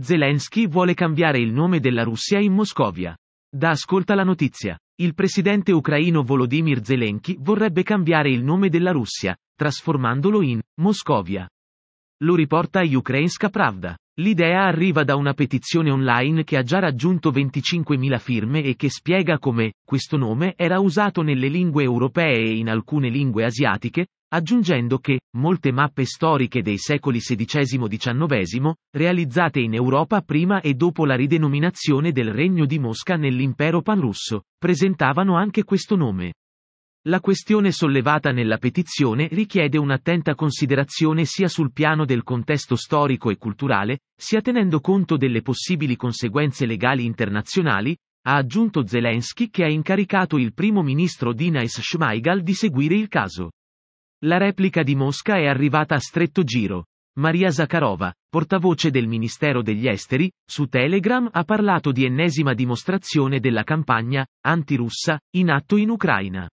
Zelensky vuole cambiare il nome della Russia in Moscovia. Da ascolta la notizia. Il presidente ucraino Volodymyr Zelensky vorrebbe cambiare il nome della Russia, trasformandolo in Moscovia. Lo riporta Ukrainska Pravda. L'idea arriva da una petizione online che ha già raggiunto 25.000 firme e che spiega come questo nome era usato nelle lingue europee e in alcune lingue asiatiche, aggiungendo che molte mappe storiche dei secoli XVI-XIX, realizzate in Europa prima e dopo la ridenominazione del Regno di Mosca nell'impero panrusso, presentavano anche questo nome. La questione sollevata nella petizione richiede un'attenta considerazione sia sul piano del contesto storico e culturale, sia tenendo conto delle possibili conseguenze legali internazionali, ha aggiunto Zelensky che ha incaricato il primo ministro Dinais Shmaigal di seguire il caso. La replica di Mosca è arrivata a stretto giro. Maria Zakharova, portavoce del Ministero degli Esteri, su Telegram ha parlato di ennesima dimostrazione della campagna antirussa in atto in Ucraina.